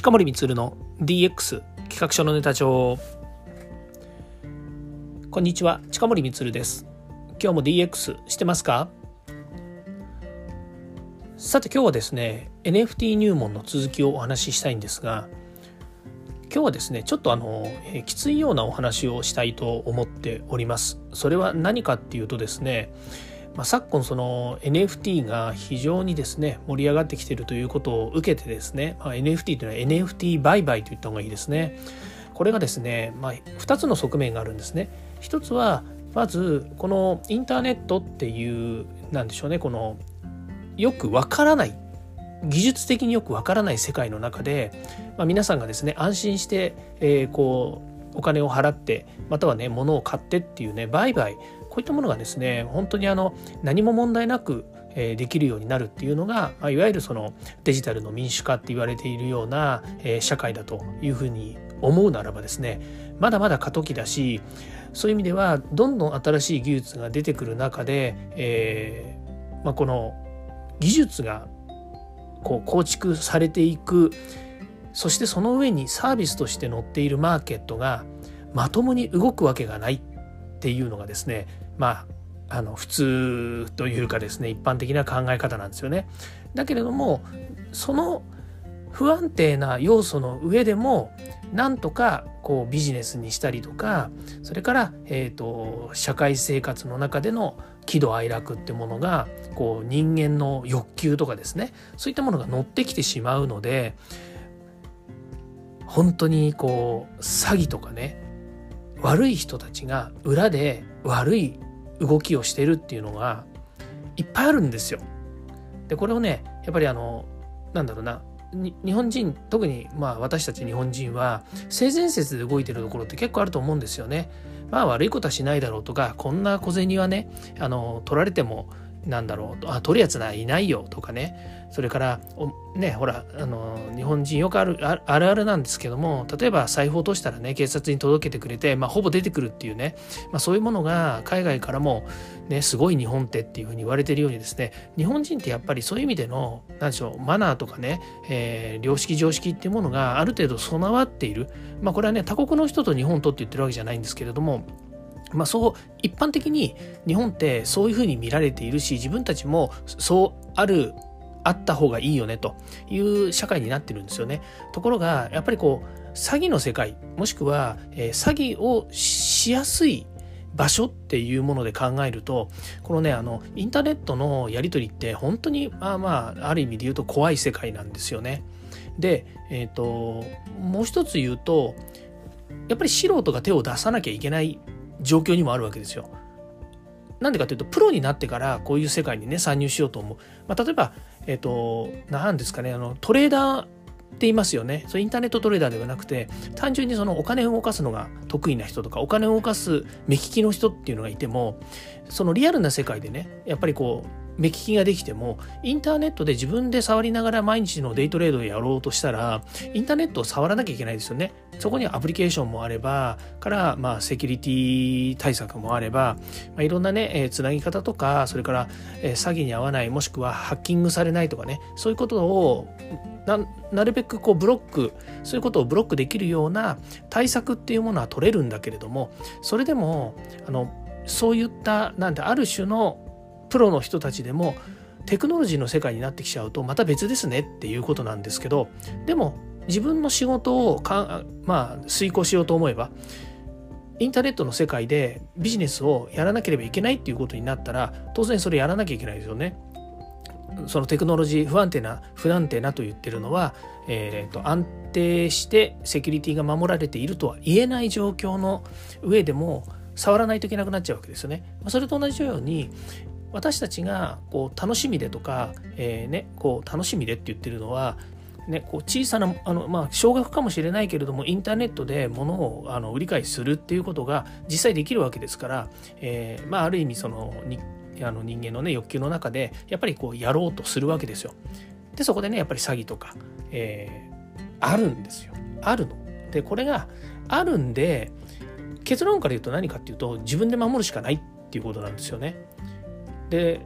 近森光の DX 企画書のネタ帳。こんにちは近森光です。今日も DX してますか？さて今日はですね NFT 入門の続きをお話ししたいんですが今日はですねちょっとあの、えきついようなお話をしたいと思っております。それは何かっていうとですねまあ、昨今その NFT が非常にですね盛り上がってきているということを受けてですね、まあ、NFT というのは NFT 売買といった方がいいですね。これがですね、まあ、2つの側面があるんですね。一つはまずこのインターネットっていうなんでしょうねこのよくわからない技術的によくわからない世界の中で、まあ、皆さんがですね安心して、えー、こうお金を払ってまたはね物を買ってっていうね売買こういったものがですね本当にあの何も問題なくできるようになるっていうのがいわゆるそのデジタルの民主化って言われているような社会だというふうに思うならばですねまだまだ過渡期だしそういう意味ではどんどん新しい技術が出てくる中で、えーまあ、この技術がこう構築されていくそしてその上にサービスとして乗っているマーケットがまともに動くわけがないっていうのがですねまああの普通というかですね一般的な考え方なんですよね。だけれどもその不安定な要素の上でもなんとかこうビジネスにしたりとかそれから、えーと、社会生活の中での喜怒哀楽ってものがこう人間の欲求とかですねそういったものが乗ってきてしまうので本当にこう詐欺とかね悪い人たちが裏で悪い動きをしてるっていうのがいっぱいあるんですよ。でこれをねやっぱりあのなんだろうな日本人特にまあ私たち日本人は性善説で動いてるところって結構あると思うんですよね。まあ悪いことはしないだろうとかこんな小銭はねあの取られてもなんだろうあ取るやつないないよとかね。それからねほらあの日本人よくあるあるあるなんですけども例えば財布落としたらね警察に届けてくれて、まあ、ほぼ出てくるっていうね、まあ、そういうものが海外からも、ね、すごい日本ってっていうふうに言われてるようにですね日本人ってやっぱりそういう意味での何でしょうマナーとかね、えー、良識常識っていうものがある程度備わっている、まあ、これはね他国の人と日本とって言ってるわけじゃないんですけれどもまあ、そう一般的に日本ってそういうふうに見られているし自分たちもそうあるあった方がいいよねという社会になってるんですよね。ところがやっぱりこう詐欺の世界もしくは、え、詐欺をしやすい場所っていうもので考えるとこのねあのインターネットのやり取りって本当にまあまあある意味で言うと怖い世界なんですよね。で、えーともう一つ言うとやっぱり素人が手を出さなきゃいけない状況にもあるわけですよ。なんでかというとプロになってからこういう世界にね参入しようと思う。まあ、例えば、えっ、と何ですかねあのトレーダーって言いますよね。そインターネットトレーダーではなくて単純にそのお金を動かすのが得意な人とかお金を動かす目利きの人っていうのがいてもそのリアルな世界でねやっぱりこう目利きができてもインターネットで自分で触りながら毎日のデイトレードをやろうとしたらインターネットを触らなきゃいけないですよね。そこにアプリケーションもあればからまあセキュリティ対策もあれば、まあ、いろんなね、えー、つなぎ方とかそれから、えー、詐欺に遭わないもしくはハッキングされないとかねそういうことをなるべくこうブロックそういうことをブロックできるような対策っていうものは取れるんだけれどもそれでもあのそういったなんてある種のプロの人たちでもテクノロジーの世界になってきちゃうとまた別ですねっていうことなんですけどでも自分の仕事をかまあ遂行しようと思えばインターネットの世界でビジネスをやらなければいけないっていうことになったら当然それやらなきゃいけないですよね。そのテクノロジー不安定な不安定なと言ってるのは、えーと、安定してセキュリティが守られているとは言えない状況の上でも触らないといけなくなっちゃうわけですよね。それと同じように私たちがこう楽しみでとか、えーね、こう楽しみでって言ってるのは、ね、こう小さなあの、まあ、少額かもしれないけれどもインターネットで物をあの売り買いするっていうことが実際できるわけですから、えーまあ、ある意味そのにあの人間のね欲求の中でやっぱりこうやろうとするわけですよ。でそこでねやっぱり詐欺とか、えー、あるんですよ。あるの。でこれがあるんで結論から言うと何かっていうと自分で守るしかないっていうことなんですよね。で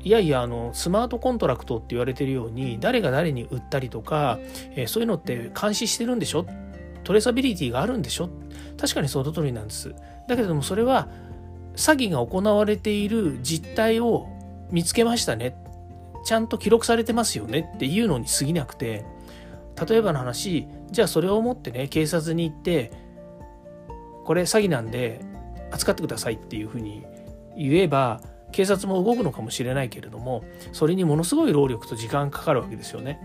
いやいやあのスマートコントラクトって言われてるように誰が誰に売ったりとか、えー、そういうのって監視してるんでしょ？トレーサビリティがあるんでしょ？確かにその通りなんです。だけどもそれは詐欺が行われている実態を見つけましたね。ちゃんと記録されてますよね？っていうのに過ぎなくて。例えばの話じゃあそれを持ってね警察に行ってこれ詐欺なんで扱ってくださいっていうふうに言えば警察も動くのかもしれないけれどもそれにものすごい労力と時間かかるわけですよね。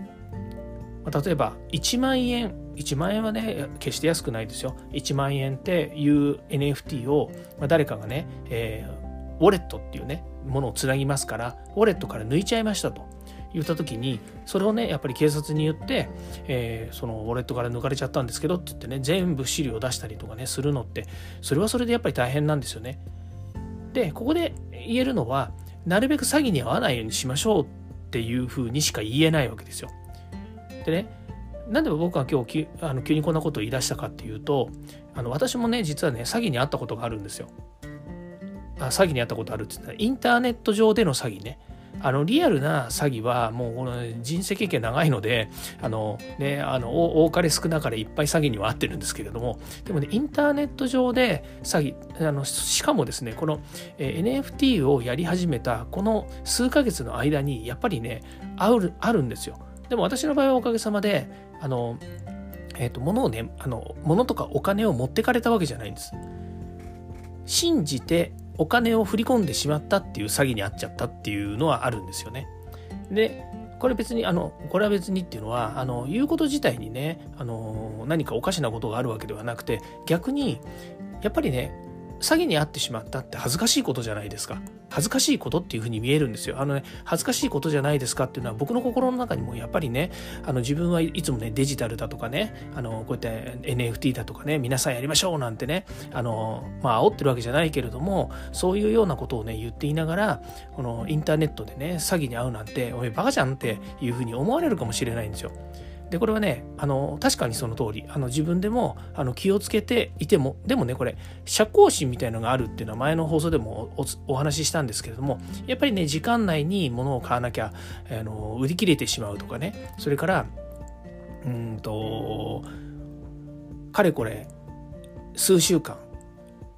例えば1万円1万円はね決して安くないですよ1万円っていう NFT を、誰かがね、えー、ウォレットっていうねものをつなぎますからウォレットから抜いちゃいましたと言った時にそれをねやっぱり警察に言って、えー、そのウォレットから抜かれちゃったんですけどって言ってね全部資料を出したりとかねするのってそれはそれでやっぱり大変なんですよね。でここで言えるのはなるべく詐欺に遭わないようにしましょうっていうふうにしか言えないわけですよ。でねなんで僕は今日あの急にこんなことを言い出したかっていうとあの私もね実はね詐欺に遭ったことがあるんですよ。あ詐欺に遭ったことあるって言ったらインターネット上での詐欺ね。あのリアルな詐欺はもうこの人生経験長いのであの、ね、あの多かれ少なかれいっぱい詐欺には合ってるんですけれどもでもねインターネット上で詐欺あのしかもですねこの、NFT をやり始めたこの数ヶ月の間にやっぱりねあるあるんですよ。でも私の場合はおかげさまであのえっ、ー、と物をねあの物とかお金を持ってかれたわけじゃないんです。信じてお金を振り込んでしまったっていう詐欺に遭っちゃったっていうのはあるんですよね。でこれ別にあのこれは別にっていうのはあの言うこと自体にねあの何かおかしなことがあるわけではなくて逆にやっぱりね詐欺に遭ってしまったって恥ずかしいことじゃないですか。恥ずかしいことっていうふうに見えるんですよ。あのね、恥ずかしいことじゃないですかっていうのは僕の心の中にもやっぱりね、あの自分はいつもね、デジタルだとかね、あの、こうやって NFT だとかね、皆さんやりましょうなんてね、あの、まあ煽ってるわけじゃないけれども、そういうようなことをね、言っていながら、このインターネットでね、詐欺に遭うなんて、おいバカじゃんっていうふうに思われるかもしれないんですよ。でこれはねあの確かにその通り。あの自分でもあの気をつけていてもでもねこれ社交心みたいのがあるっていうのは前の放送でもお話ししたんですけれどもやっぱりね時間内に物を買わなきゃあの売り切れてしまうとかねそれからうんとかれこれ数週間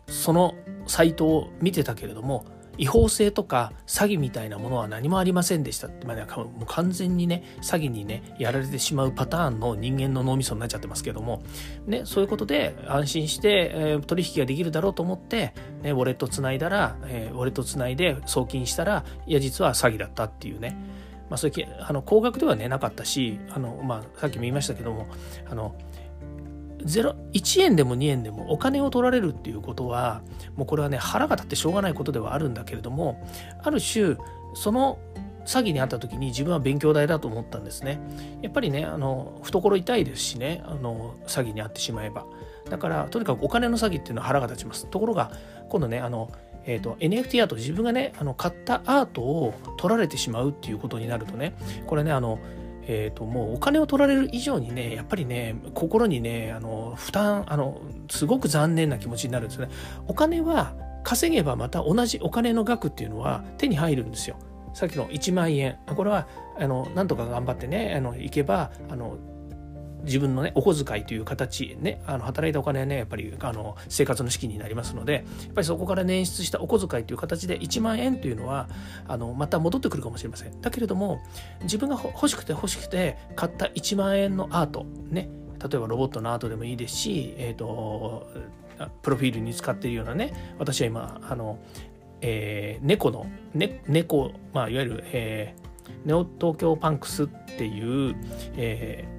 そのサイトを見てたけれども違法性とか詐欺みたいなものは何もありませんでしたって、まあ、もう完全にね詐欺にねやられてしまうパターンの人間の脳みそになっちゃってますけども、ね、そういうことで安心して、えー、取引ができるだろうと思って、ね、ウォレットつないだら、えー、ウォレットつないで送金したらいや実は詐欺だったっていうね。まあ、そういうあの高額ではねなかったしあの、まあ、さっきも言いましたけどもあの1円でも2円でもお金を取られるっていうことはもうこれはね腹が立ってしょうがないことではあるんだけれどもある種その詐欺に遭った時に自分は勉強代だと思ったんですね。やっぱりねあの懐痛いですしねあの詐欺に遭ってしまえば。だからとにかくお金の詐欺っていうのは腹が立ちます。ところが今度ねあのえーと、NFT アート自分がねあの買ったアートを取られてしまうっていうことになるとねこれねあのえーと、もうお金を取られる以上にねやっぱりね心にねあの負担あのすごく残念な気持ちになるんですね。お金は稼げばまた同じお金の額っていうのは手に入るんですよ。さっきの1万円。これはあのなんとか頑張ってねあの行けばあの自分のねお小遣いという形ねあの働いたお金はねやっぱりあの生活の資金になりますのでやっぱりそこから捻出したお小遣いという形で1万円というのはあのまた戻ってくるかもしれません。だけれども自分が欲しくて欲しくて買った1万円のアートね例えばロボットのアートでもいいですし、えーと、プロフィールに使っているようなね私は今あの、えー、猫の、ね、猫、まあ、いわゆる、えー、ネオ東京パンクスっていう、えー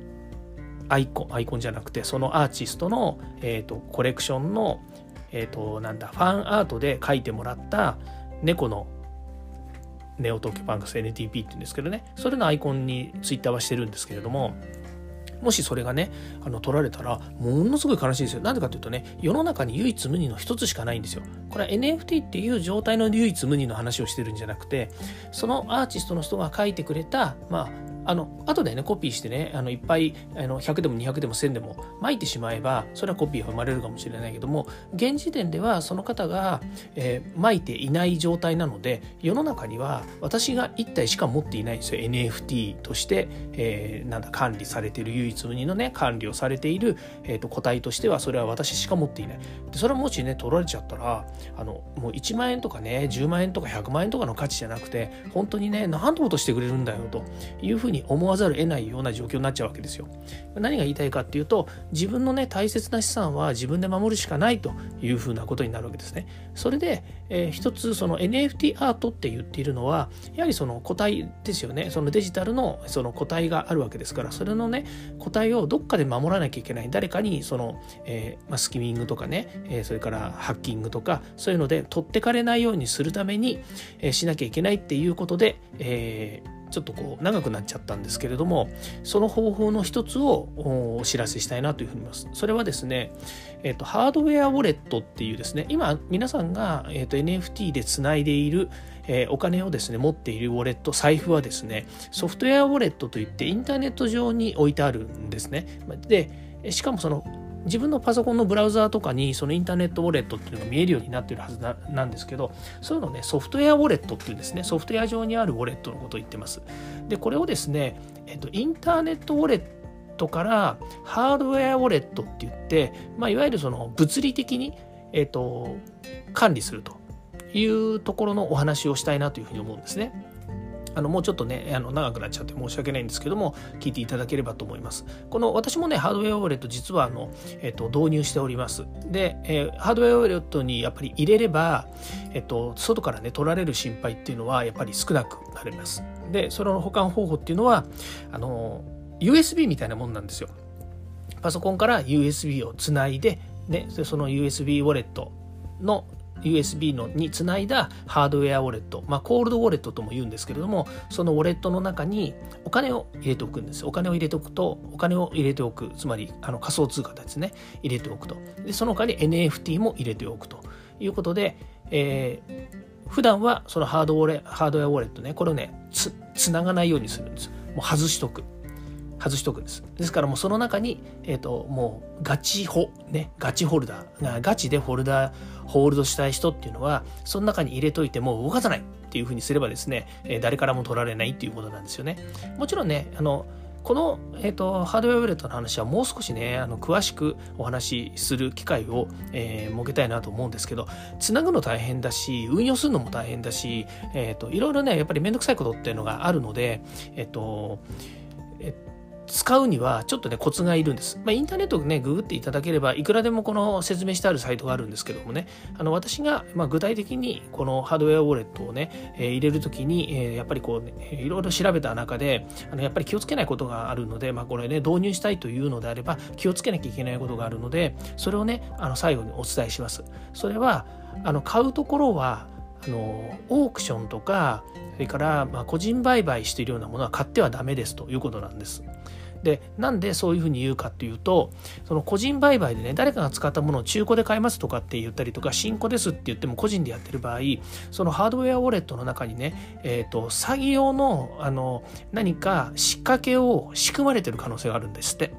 アイコンアイコンじゃなくてそのアーティストの、えーと、コレクションの、えーと、なんだファンアートで描いてもらった猫のネオ東京パンクス NTP って言うんですけどねそれのアイコンにツイッターはしてるんですけれどももしそれがねあの取られたらものすごい悲しいですよ。なんでかというとね世の中に唯一無二の一つしかないんですよ。これは NFT っていう状態の唯一無二の話をしてるんじゃなくてそのアーティストの人が書いてくれたまああの後でねコピーしてねあのいっぱいあの100でも200でも1000でも巻いてしまえばそれはコピーが生まれるかもしれないけども現時点ではその方が、えー、巻いていない状態なので世の中には私が1体しか持っていないんですよ。NFT として、えー、なんだ管理されている唯一無二のね管理をされている、えーと、個体としてはそれは私しか持っていない。でそれはもしね取られちゃったらあのもう1万円とかね10万円とか100万円とかの価値じゃなくて本当にね何のことしてくれるんだよというふうにに思わざるを得ないような状況になっちゃうわけですよ。何が言いたいかっていうと自分のね大切な資産は自分で守るしかないというふうなことになるわけですね。それで、えー、一つその NFT アートって言っているのはやはりその個体ですよねそのデジタルのその個体があるわけですからそれのね個体をどっかで守らなきゃいけない誰かにその、えーまあ、スキミングとかね、えー、それからハッキングとかそういうので取ってかれないようにするために、えー、しなきゃいけないっていうことで、えー、ちょっとこう長くなっちゃったんですけれどもその方法の一つをお知らせしたいなというふうに思います。それはですね、えーと、ハードウェアウォレットっていうですね今皆さんが、えーと、NFT でつないでいるえー、お金をですね持っているウォレット財布はですねソフトウェアウォレットといってインターネット上に置いてあるんですね。でしかもその自分のパソコンのブラウザーとかにそのインターネットウォレットっていうのが見えるようになってるはずなんですけどそういうのねソフトウェアウォレットっていうんですね。ソフトウェア上にあるウォレットのことを言ってます。でこれをですね、えっと、インターネットウォレットからハードウェアウォレットって言って、まあ、いわゆるその物理的に、えっと、管理するというところのお話をしたいなというふうに思うんですね。あのもうちょっとねあの長くなっちゃって申し訳ないんですけども聞いていただければと思います。この私もねハードウェアウォレット実はあの、えっと、導入しております。で、えー、ハードウェアウォレットにやっぱり入れれば、えっと、外からね取られる心配っていうのはやっぱり少なくなります。でその保管方法っていうのはあの USB みたいなもんなんですよ。パソコンから USB をつないでね、その USB ウォレットの USB のにつないだハードウェアウォレット、まあ、コールドウォレットとも言うんですけれどもそのウォレットの中にお金を入れておくんです。お金を入れておくとお金を入れておくつまりあの仮想通貨ですね入れておくと。でその他に NFT も入れておくと。いうことで、えー、普段はそのハードウォレハードウェアウォレットねこれをねつつながないようにするんです。もう外しとく。外しとくんです。ですからもうその中に、えっ、ー、と、もうガチホ、ね、ガチホルダー、ガチでホルダー、ホールドしたい人っていうのは、その中に入れといても動かさないっていうふうにすればですね、えー、誰からも取られないっていうことなんですよね。もちろんね、あの、この、えーと、ハードウェアウォレットの話はもう少しねあの詳しくお話しする機会を、えー、設けたいなと思うんですけどつなぐの大変だし運用するのも大変だし、えーと、いろいろねやっぱり面倒くさいことっていうのがあるのでえっ、ー、と使うにはちょっとねコツがいるんです。まあ、インターネットねググっていただければいくらでもこの説明してあるサイトがあるんですけどもねあの私がま具体的にこのハードウェアウォレットをね、えー、入れるときに、えー、やっぱりこう、ね、いろいろ調べた中であのやっぱり気をつけないことがあるので、まあ、これね導入したいというのであれば気をつけなきゃいけないことがあるのでそれをねあの最後にお伝えします。それはあの買うところはあのオークションとかそれからま個人売買しているようなものは買ってはダメですということなんです。でなんでそういうふうに言うかっていうとその個人売買でね誰かが使ったものを中古で買いますとかって言ったりとか新古ですって言っても個人でやってる場合そのハードウェアウォレットの中にね、えーと、詐欺用のあの何か仕掛けを仕組まれてる可能性があるんですって。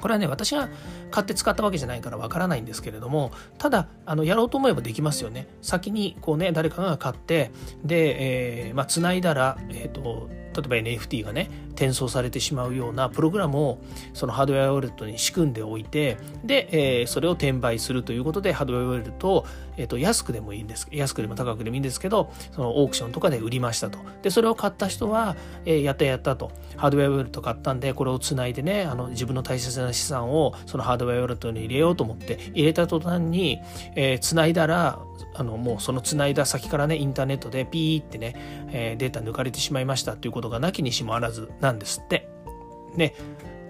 これはね私が買って使ったわけじゃないからわからないんですけれどもただあのやろうと思えばできますよね先にこうね誰かが買ってで、えー、まあ繋いだらえっ、ー、と例えば NFT がね転送されてしまうようなプログラムをそのハードウェアウォレットに仕組んでおいてで、えー、それを転売するということでハードウェアウォレットを、えー、と安くでもいいんです。安くでも高くでもいいんですけどそのオークションとかで売りましたと。でそれを買った人は、えー、やったやったと。ハードウェアウォレット買ったんでこれをつないでねあの自分の大切な資産をそのハードウェアウォレットに入れようと思って入れた途端に、えー、つないだらあのもうそのつないだ先からねインターネットでピーってね、えー、データ抜かれてしまいましたということがなきにしもあらずなんですって。ね、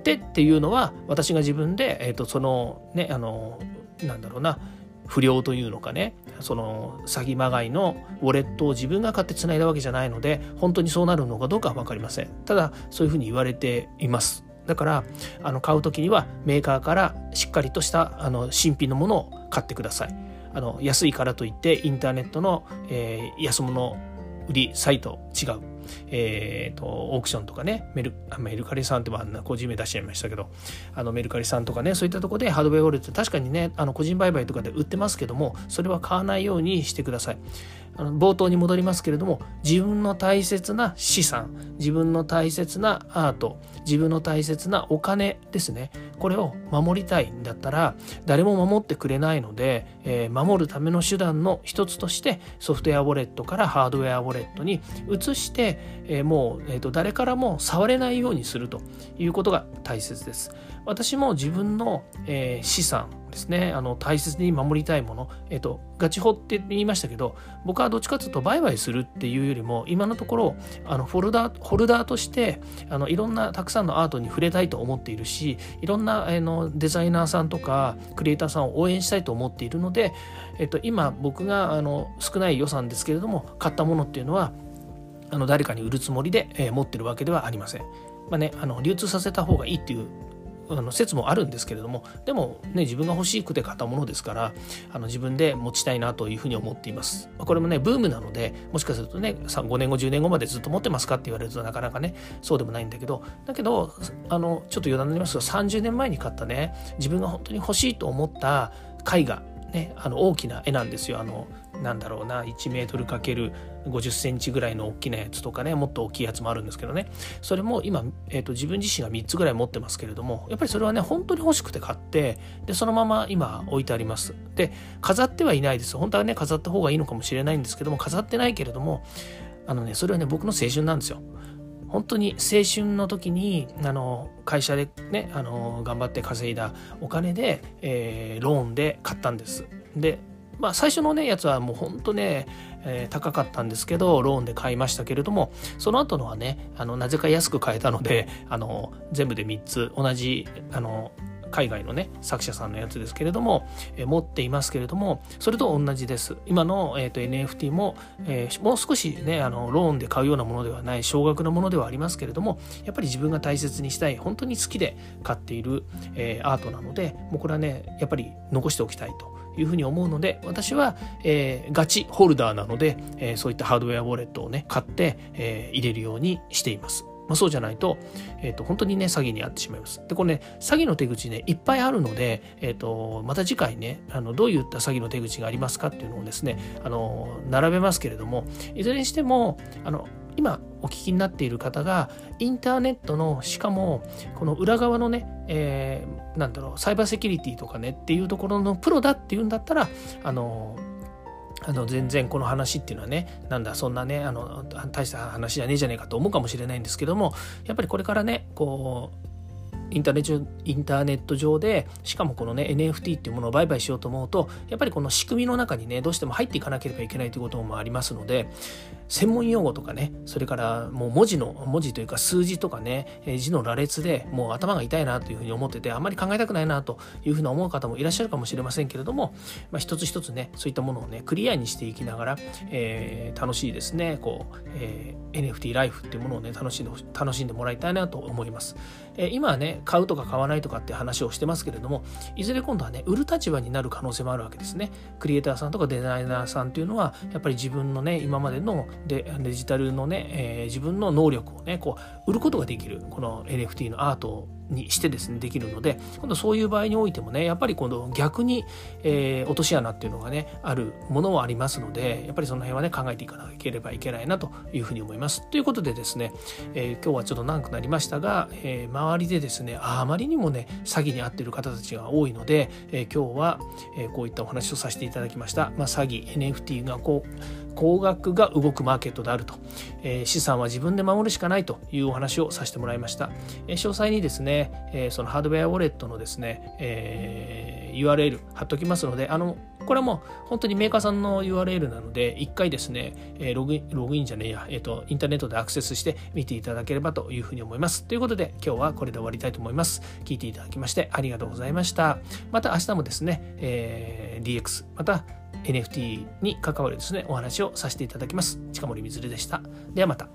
でっていうのは私が自分で、えーと、そのねあのなんだろうな不良というのかねその詐欺まがいのウォレットを自分が買ってつないだわけじゃないので本当にそうなるのかどうかは分かりません。ただそういうふうに言われています。だからあの買う時にはメーカーからしっかりとしたあの新品のものを買ってください。あの安いからといってインターネットの、えー、安物売りサイト違う。えーと、オークションとかねメルメルカリさんってあんな個人名出しちゃいましたけどあのメルカリさんとかねそういったとこでハードウェアウォレット確かにねあの個人売買とかで売ってますけどもそれは買わないようにしてください。あの冒頭に戻りますけれども自分の大切な資産自分の大切なアート自分の大切なお金ですね。これを守りたいんだったら誰も守ってくれないので、えー、守るための手段の一つとしてソフトウェアウォレットからハードウェアウォレットに移して、えー、もう、えーと、誰からも触れないようにするということが大切です。私も自分の、えー、資産ですねあの大切に守りたいもの、えっと、ガチホって言いましたけど僕はどっちかというと売買するっていうよりも今のところあのフォルダホルダーとしてあのいろんなたくさんのアートに触れたいと思っているしいろんなあのデザイナーさんとかクリエイターさんを応援したいと思っているので、えっと、今僕があの少ない予算ですけれども買ったものっていうのはあの誰かに売るつもりで、えー、持ってるわけではありません。まあね、あの流通させた方がいいっていうあの説もあるんですけれどもでもね自分が欲しくて買ったものですからあの自分で持ちたいなというふうに思っていますこれもねブームなのでもしかするとね5年後10年後までずっと持ってますかって言われるとなかなかねそうでもないんだけどだけどあのちょっと余談になりますが30年前に買ったね自分が本当に欲しいと思った絵画ねあの大きな絵なんですよあのなんだろうな1メートル ×50 センチぐらいの大きなやつとかねもっと大きいやつもあるんですけどね。それも今、えーと、自分自身が3つぐらい持ってますけれどもやっぱりそれはね本当に欲しくて買ってでそのまま今置いてあります。で飾ってはいないです。本当はね飾った方がいいのかもしれないんですけども飾ってないけれどもあのねそれはね僕の青春なんですよ。本当に青春の時にあの会社でねあの頑張って稼いだお金で、えー、ローンで買ったんです。でまあ最初のねやつはもうほんとね、えー、高かったんですけどローンで買いましたけれどもその後のはねあのなぜか安く買えたのであの全部で3つ同じあの海外のね作者さんのやつですけれども、えー、持っていますけれどもそれと同じです。今の、えーと、NFT も、えー、もう少しねあのローンで買うようなものではない少額のものではありますけれどもやっぱり自分が大切にしたい本当に好きで買っている、えー、アートなのでもうこれはねやっぱり残しておきたいというふうに思うので私は、えー、ガチホルダーなので、えー、そういったハードウェアウォレットをね買って、えー、入れるようにしています。まあ、そうじゃないと,、えー、と本当にね詐欺に遭ってしまいます。でこれね詐欺の手口ねいっぱいあるので、えー、とまた次回ねあのどういった詐欺の手口がありますかっていうのをですねあの並べますけれどもいずれにしてもあの今お聞きになっている方がインターネットのしかもこの裏側のね、えー、なんだろうサイバーセキュリティとかねっていうところのプロだっていうんだったらあのあの全然この話っていうのはねなんだそんなねあの大した話じゃねえじゃねえかと思うかもしれないんですけどもやっぱりこれからねこうインターネットインターネット上でしかもこのね NFT っていうものを売買しようと思うとやっぱりこの仕組みの中にねどうしても入っていかなければいけないということもありますので専門用語とかねそれからもう文字の文字というか数字とかね字の羅列でもう頭が痛いなというふうに思っててあんまり考えたくないなというふうに思う方もいらっしゃるかもしれませんけれども、まあ、一つ一つねそういったものをねクリアにしていきながら、えー、楽しいですねこう、えー、NFT ライフっていうものをね楽しんで楽しんでもらいたいなと思います、え、今はね買うとか買わないとかって話をしてますけれどもいずれ今度はね売る立場になる可能性もあるわけですね。クリエイターさんとかデザイナーさんっていうのはやっぱり自分のね今までのデデジタルのね、えー、自分の能力をねこう売ることができるこの NFT のアートにしてですねできるので今度そういう場合においてもねやっぱり今度逆に、えー、落とし穴っていうのがねあるものはありますのでやっぱりその辺はね考えていかなければいけないなというふうに思います。ということでですね、えー、今日はちょっと長くなりましたが、えー、周りでですねあまりにもね詐欺に遭っている方たちが多いので、え今日は、えこういったお話をさせていただきました。まあ、詐欺 NFT がこう高額が動くマーケットであると、えー、資産は自分で守るしかないというお話をさせてもらいました、えー、詳細にですね、えー、そのハードウェアウォレットのですね、え URL 貼っておきますのであのこれはもう本当にメーカーさんの URL なので一回ですね、えログインログインじゃねえや、えーと、インターネットでアクセスして見ていただければというふうに思いますということで今日はこれで終わりたいと思います聞いていただきましてありがとうございましたまた明日もですね、えー DX また NFT に関わるですね、お話をさせていただきます。近森みずるでした。ではまた。